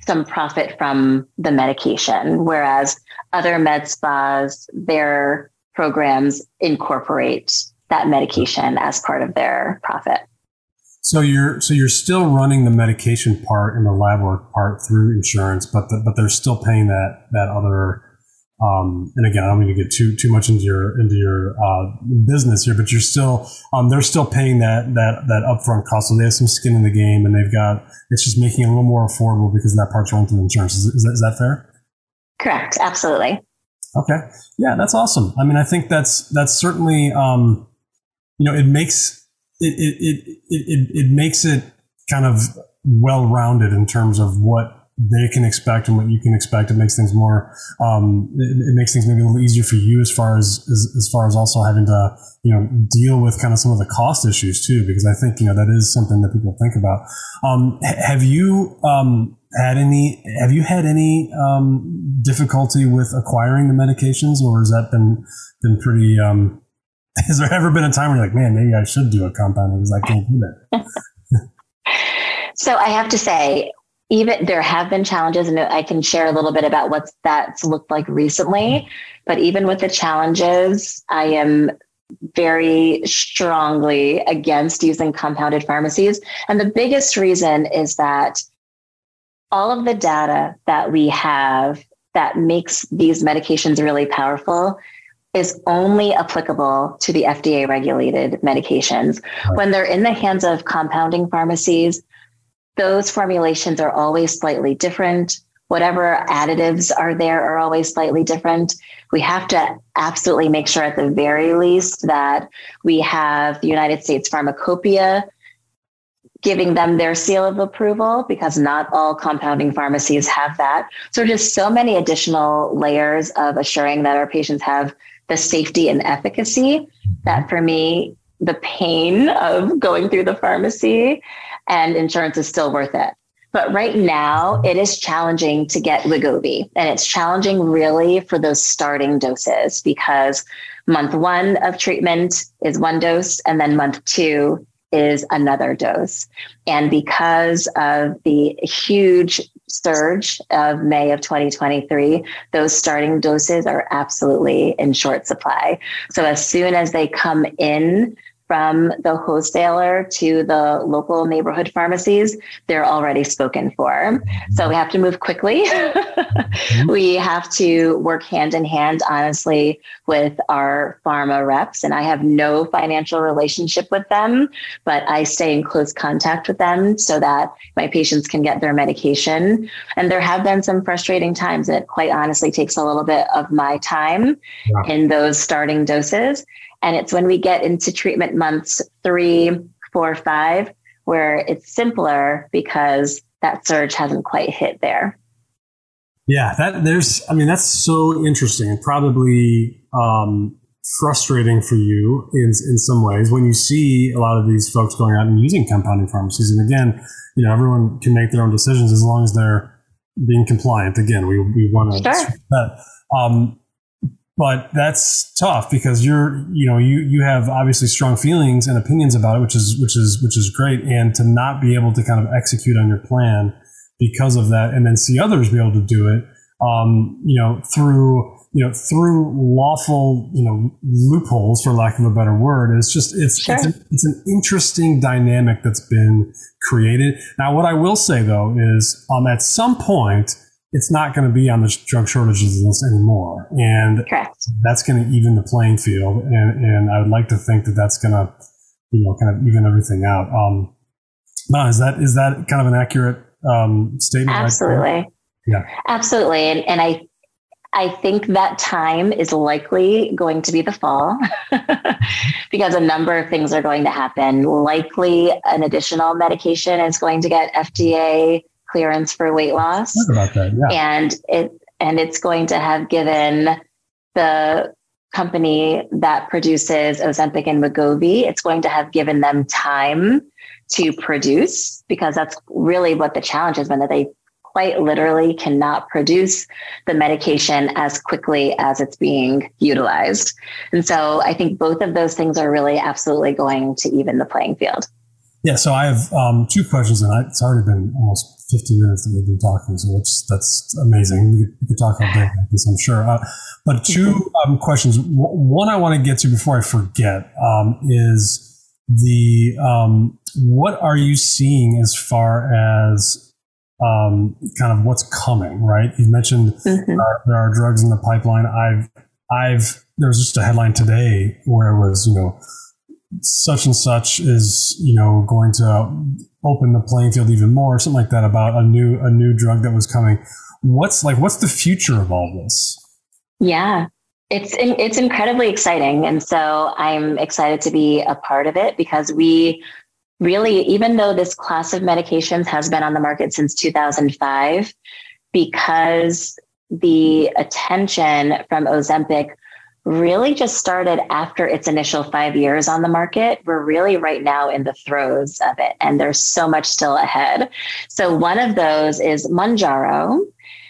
S3: some profit from the medication, whereas other med spas, their programs incorporate that medication as part of their profit.
S2: So you're so you're still running the medication part and the lab work part through insurance, but the, but they're still paying that that other. Um, and again, I don't mean to get too too much into your into your uh, business here, but you're still um, they're still paying that that that upfront cost, so they have some skin in the game, and they've got it's just making it a little more affordable because that part's run through insurance. Is, is, that, is that fair?
S3: Correct. Absolutely.
S2: Okay. Yeah, that's awesome. I mean, I think that's that's certainly um, you know it makes it, it, it, it, makes it kind of well rounded in terms of what they can expect and what you can expect. It makes things more, um, it, it, makes things maybe a little easier for you as far as, as, as far as also having to, you know, deal with kind of some of the cost issues too, because I think, you know, that is something that people think about. Um, have you, um, had any, have you had any, um, difficulty with acquiring the medications or has that been, been pretty, um, has there ever been a time where you're like, man, maybe I should do a compounding because I can't do that?
S3: so I have to say, even there have been challenges, and I can share a little bit about what that's looked like recently. But even with the challenges, I am very strongly against using compounded pharmacies. And the biggest reason is that all of the data that we have that makes these medications really powerful is only applicable to the FDA regulated medications. When they're in the hands of compounding pharmacies, those formulations are always slightly different. Whatever additives are there are always slightly different. We have to absolutely make sure, at the very least, that we have the United States Pharmacopoeia giving them their seal of approval because not all compounding pharmacies have that. So, just so many additional layers of assuring that our patients have the safety and efficacy that for me, the pain of going through the pharmacy and insurance is still worth it. But right now, it is challenging to get Wegovy, and it's challenging really for those starting doses because month one of treatment is one dose, and then month two is another dose. And because of the huge surge of May of 2023, those starting doses are absolutely in short supply. So as soon as they come in from the wholesaler to the local neighborhood pharmacies, they're already spoken for. So we have to move quickly. We have to work hand in hand, honestly, with our pharma reps. And I have no financial relationship with them, but I stay in close contact with them so that my patients can get their medication. And there have been some frustrating times. And it quite honestly takes a little bit of my time yeah. in those starting doses. And it's when we get into treatment months three, four, five, where it's simpler because that surge hasn't quite hit there.
S2: Yeah, that there's, I mean, that's so interesting and probably um, frustrating for you in, in some ways when you see a lot of these folks going out and using compounding pharmacies. And again, you know, everyone can make their own decisions as long as they're being compliant. Again, we, we want to
S3: sure.
S2: that. Um, but that's tough because you're you know you you have obviously strong feelings and opinions about it which is which is which is great and to not be able to kind of execute on your plan because of that and then see others be able to do it um, you know through you know through lawful you know loopholes for lack of a better word it's just it's sure. it's, a, it's an interesting dynamic that's been created now what i will say though is um, at some point it's not going to be on the drug shortages list anymore. And
S3: Correct.
S2: that's going to even the playing field. And, and I would like to think that that's going to, you know, kind of even everything out. Um, no, is that, is that kind of an accurate, um, statement?
S3: Absolutely.
S2: yeah.
S3: Absolutely. And, and I, I think that time is likely going to be the fall because a number of things are going to happen. Likely an additional medication is going to get FDA clearance for weight loss.
S2: About that, yeah.
S3: And it and it's going to have given the company that produces Ozempic and Wegovy, it's going to have given them time to produce because that's really what the challenge has been that they quite literally cannot produce the medication as quickly as it's being utilized. And so I think both of those things are really absolutely going to even the playing field.
S2: Yeah, so I have um, two questions, and it's already been almost 15 minutes that we've been talking, so which that's amazing. We could, we could talk all day about this, I'm sure. Uh, but two um, questions. One I want to get to before I forget um, is the um, what are you seeing as far as um, kind of what's coming? Right, you mentioned mm-hmm. there, are, there are drugs in the pipeline. I've I've there was just a headline today where it was you know such and such is you know going to open the playing field even more, or something like that about a new a new drug that was coming. What's like what's the future of all this?
S3: Yeah, it's it's incredibly exciting, and so I'm excited to be a part of it because we really, even though this class of medications has been on the market since 2005, because the attention from Ozempic really just started after its initial five years on the market. We're really right now in the throes of it, and there's so much still ahead. So, one of those is Mounjaro,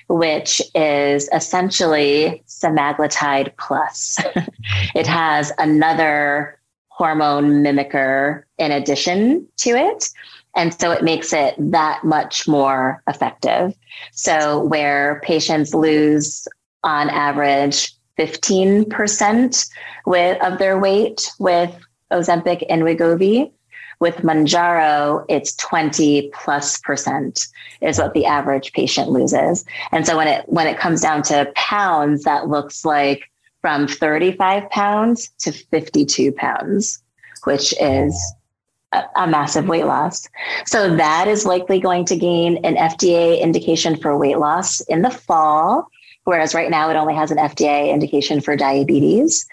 S3: which is essentially semaglutide plus. it has another hormone mimicker in addition to it. And so it makes it that much more effective. So, where patients lose on average 15% with, of their weight with Ozempic and Wegovy, with Mounjaro, it's 20 plus percent is what the average patient loses. And so when it when it comes down to pounds, that looks like from 35 pounds to 52 pounds, which is a, a massive weight loss. So that is likely going to gain an FDA indication for weight loss in the fall whereas right now it only has an FDA indication for diabetes.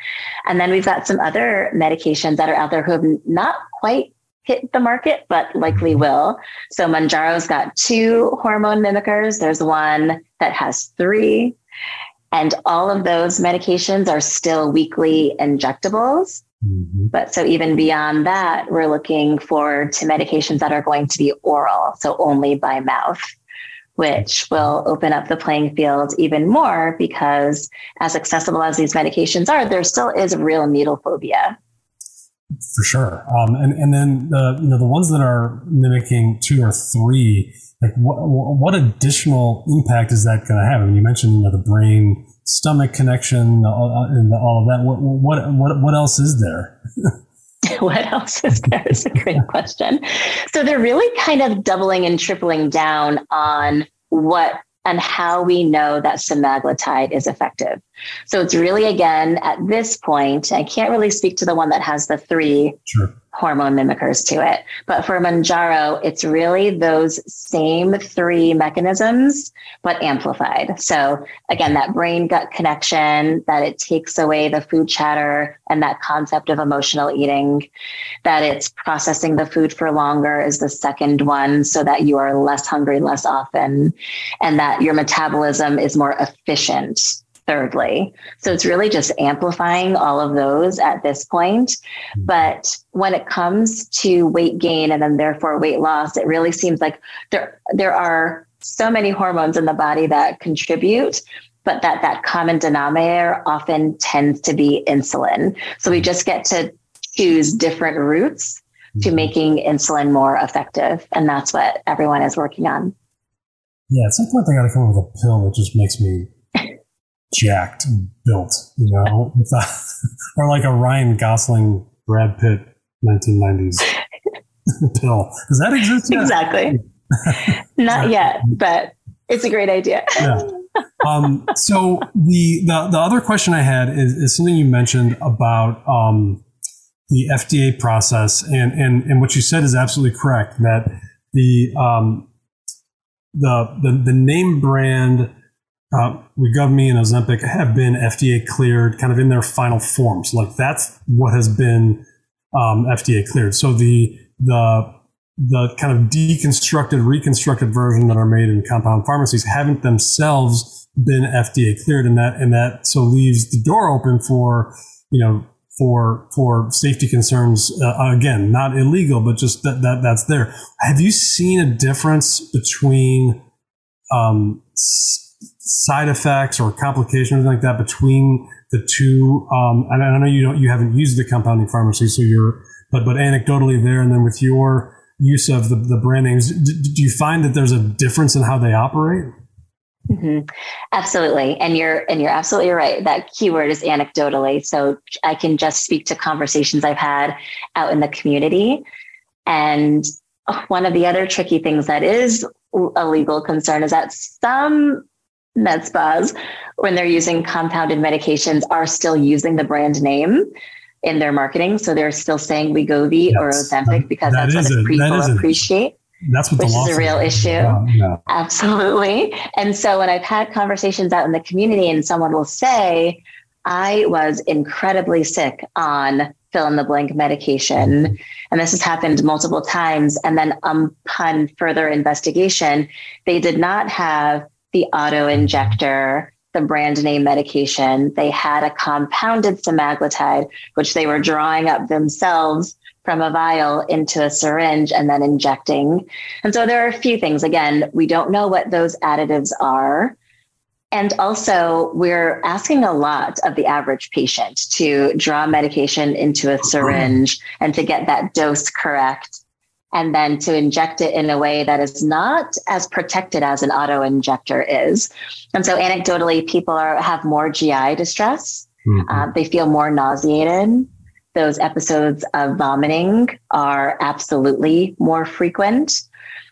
S3: And then we've got some other medications that are out there who have not quite hit the market, but likely mm-hmm. will. So Mounjaro's got two hormone mimickers. There's one that has three. And all of those medications are still weekly injectables. Mm-hmm. But so even beyond that, we're looking forward to medications that are going to be oral, so only by mouth, which will open up the playing field even more because as accessible as these medications are, there still is real needle phobia.
S2: For sure. Um, and, and then the, you know, the ones that are mimicking two or three, like what, what additional impact is that going to have? I mean, you mentioned you know, the brain stomach connection uh, and all of that. What, what, what, what else is there?
S3: what else is there is a great question. So they're really kind of doubling and tripling down on what and how we know that semaglutide is effective. So it's really, again, at this point, I can't really speak to the one that has the three sure hormone mimickers to it. But for Mounjaro, it's really those same three mechanisms, but amplified. So again, that brain gut connection, that it takes away the food chatter and that concept of emotional eating, that it's processing the food for longer is the second one so that you are less hungry less often and that your metabolism is more efficient thirdly. So it's really just amplifying all of those at this point. Mm-hmm. But when it comes to weight gain and then therefore weight loss, it really seems like there there are so many hormones in the body that contribute but that that common denominator often tends to be insulin. So we just get to choose different routes to mm-hmm. making insulin more effective. And that's what everyone is working on.
S2: Yeah, at some point they got to come up with a pill that just makes me jacked and built, you know, or like a Ryan Gosling, Brad Pitt, 1990s pill. Does that exist?
S3: Yet? Exactly. Not yet, but it's a great idea.
S2: yeah. Um, so the, the the other question I had is, is something you mentioned about um, the FDA process, and, and and what you said is absolutely correct. That the um, the, the the name brand uh, and Ozempic have been FDA cleared kind of in their final forms. Like that's what has been um, FDA cleared. So the, the, the kind of deconstructed, reconstructed version that are made in compound pharmacies haven't themselves been FDA cleared. And that, and that so leaves the door open for, you know, for for safety concerns uh, again not illegal but just that, that that's there have you seen a difference between um, side effects or complications like that between the two? Um, and I know you don't, you haven't used the compounding pharmacy, so you're, but but anecdotally there, and then with your use of the, the brand names, d- do you find that there's a difference in how they operate?
S3: Mm-hmm. Absolutely, and you're and you're absolutely right. That keyword is anecdotally. So I can just speak to conversations I've had out in the community, and one of the other tricky things that is a legal concern is that some med spas, when they're using compounded medications, are still using the brand name in their marketing. So they're still saying Wegovy yes. or Ozempic because that that's what a, people appreciate.
S2: That's what
S3: which is a real issue. Yeah, yeah. Absolutely. And so when I've had conversations out in the community and someone will say, I was incredibly sick on fill in the blank medication. And this has happened multiple times. And then upon further investigation, they did not have the auto injector, the brand name medication. They had a compounded semaglutide, which they were drawing up themselves from a vial into a syringe and then injecting. And so there are a few things. Again, we don't know what those additives are. And also, we're asking a lot of the average patient to draw medication into a syringe and to get that dose correct, and then to inject it in a way that is not as protected as an auto injector is. And so, anecdotally, people are, have more GI distress. Mm-hmm. Uh, they feel more nauseated. Those episodes of vomiting are absolutely more frequent.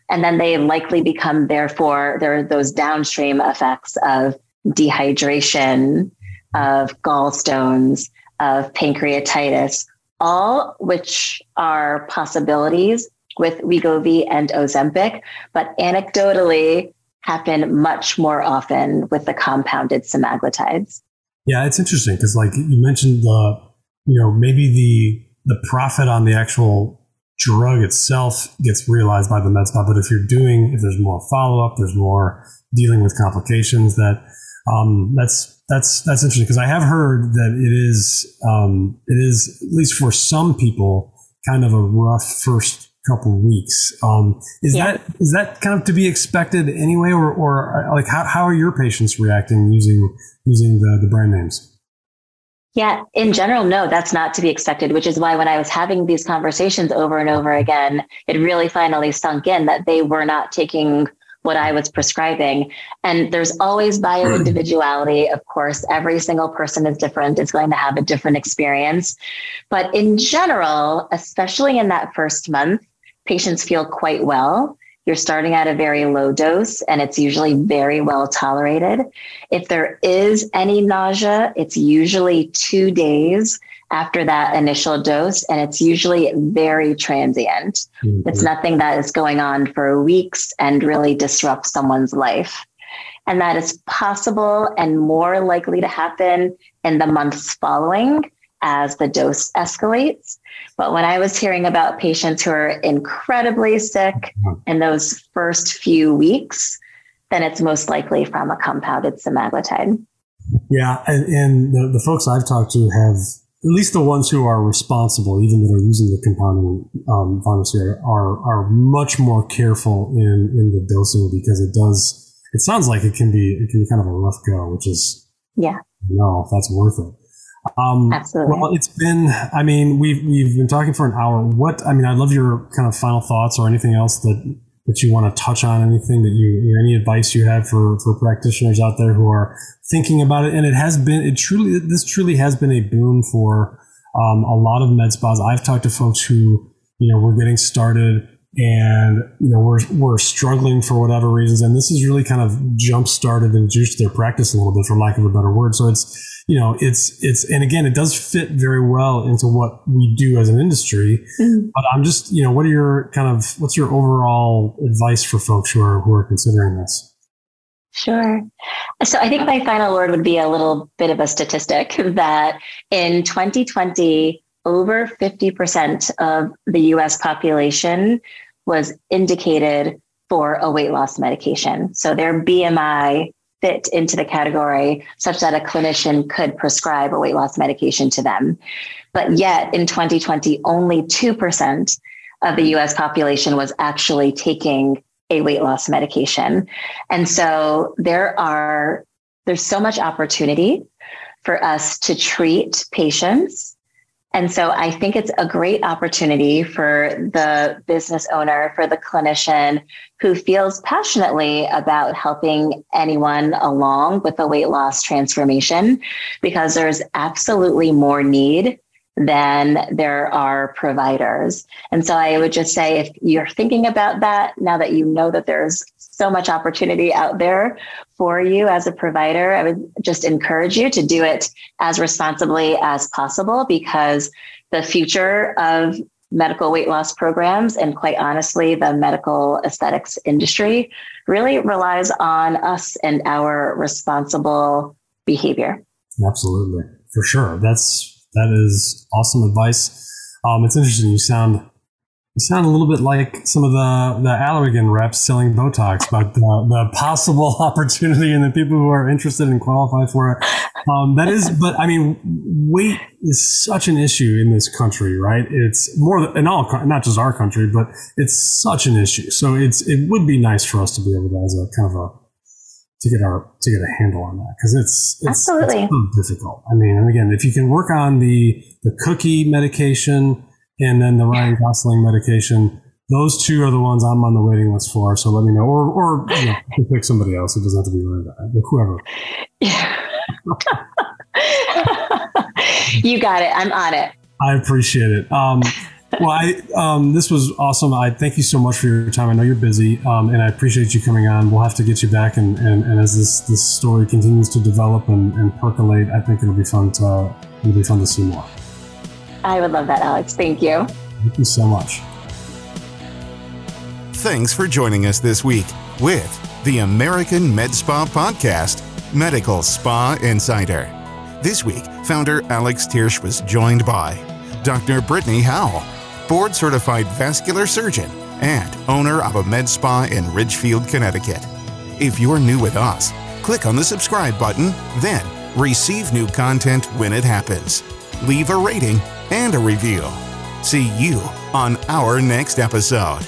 S3: And then they likely become, therefore, there are those downstream effects of dehydration, of gallstones, of pancreatitis, all which are possibilities with Wegovy and Ozempic, but anecdotally happen much more often with the compounded semaglutides.
S2: Yeah, it's interesting because, like you mentioned, the you know maybe the the profit on the actual drug itself gets realized by the med spa. But if you're doing, if there's more follow up, there's more dealing with complications. That um, that's that's that's interesting because I have heard that it is um, it is at least for some people kind of a rough first couple weeks. Um, is yeah. that is that kind of to be expected anyway, or or like how, how are your patients reacting using using the the brand names?
S3: Yeah, in general, no, that's not to be expected, which is why when I was having these conversations over and over again, it really finally sunk in that they were not taking what I was prescribing. And there's always bio individuality. Of course, every single person is different, is going to have a different experience. But in general, especially in that first month, patients feel quite well. You're starting at a very low dose and it's usually very well tolerated. If there is any nausea, it's usually two days after that initial dose, and it's usually very transient. Mm-hmm. It's nothing that is going on for weeks and really disrupts someone's life. And that is possible and more likely to happen in the months following as the dose escalates. But when I was hearing about patients who are incredibly sick mm-hmm. in those first few weeks, then it's most likely from a compounded semaglutide.
S2: Yeah, and, and the, the folks I've talked to have at least the ones who are responsible, even that are using the compounding um, pharmacy, are are much more careful in in the dosing because it does. It sounds like it can be it can be kind of a rough go, which is
S3: yeah.
S2: No, if that's worth it.
S3: Um, Absolutely.
S2: Well, it's been. I mean, we've we've been talking for an hour. What I mean, I'd love your kind of final thoughts or anything else that that you want to touch on. Anything that you, any advice you have for for practitioners out there who are thinking about it. And it has been. It truly. This truly has been a boom for um, a lot of med spas. I've talked to folks who you know were getting started and you know we're we're struggling for whatever reasons and this has really kind of jump started and juiced their practice a little bit for lack of a better word so it's you know, it's it's and again, it does fit very well into what we do as an industry. Mm-hmm. But I'm just, you know, what are your kind of what's your overall advice for folks who are who are considering this?
S3: Sure. So I think my final word would be a little bit of a statistic that in 2020, over 50% of the US population was indicated for a weight loss medication. So their BMI fit into the category such that a clinician could prescribe a weight loss medication to them. But yet in 2020, only 2% of the US population was actually taking a weight loss medication. And so there are there's so much opportunity for us to treat patients and so I think it's a great opportunity for the business owner, for the clinician who feels passionately about helping anyone along with the weight loss transformation, because there's absolutely more need than there are providers. And so I would just say if you're thinking about that, now that you know that there's so much opportunity out there for you as a provider, I would just encourage you to do it as responsibly as possible because the future of medical weight loss programs and quite honestly the medical aesthetics industry really relies on us and our responsible behavior.
S2: Absolutely. For sure. That's that is awesome advice um, it's interesting you sound you sound a little bit like some of the, the Allergan reps selling Botox about the, the possible opportunity and the people who are interested and qualify for it. Um, that is, but I mean, weight is such an issue in this country, right? It's more in all, not just our country, but it's such an issue. So it's, it would be nice for us to be able to, as a kind of a, to get our, to get a handle on that. Cause it's, it's,
S3: Absolutely.
S2: it's so difficult. I mean, and again, if you can work on the, the cookie medication, and then the Ryan Gosling medication. Those two are the ones I'm on the waiting list for. So let me know, or or you know, pick somebody else. It doesn't have to be Ryan, whoever.
S3: you got it. I'm on it.
S2: I appreciate it. Um, well, I um, this was awesome. I thank you so much for your time. I know you're busy, um, and I appreciate you coming on. We'll have to get you back, and, and, and as this this story continues to develop and, and percolate, I think it'll be fun to it'll be fun to see more.
S3: I would love that, Alex. Thank you.
S2: Thank you so much.
S1: Thanks for joining us this week with the American Med Spa Podcast, Medical Spa Insider. This week, founder Alex Thiersch was joined by Dr. Brittny Howell, board certified vascular surgeon and owner of a med spa in Ridgefield, Connecticut. If you're new with us, click on the subscribe button, then receive new content when it happens. Leave a rating and a review. See you on our next episode.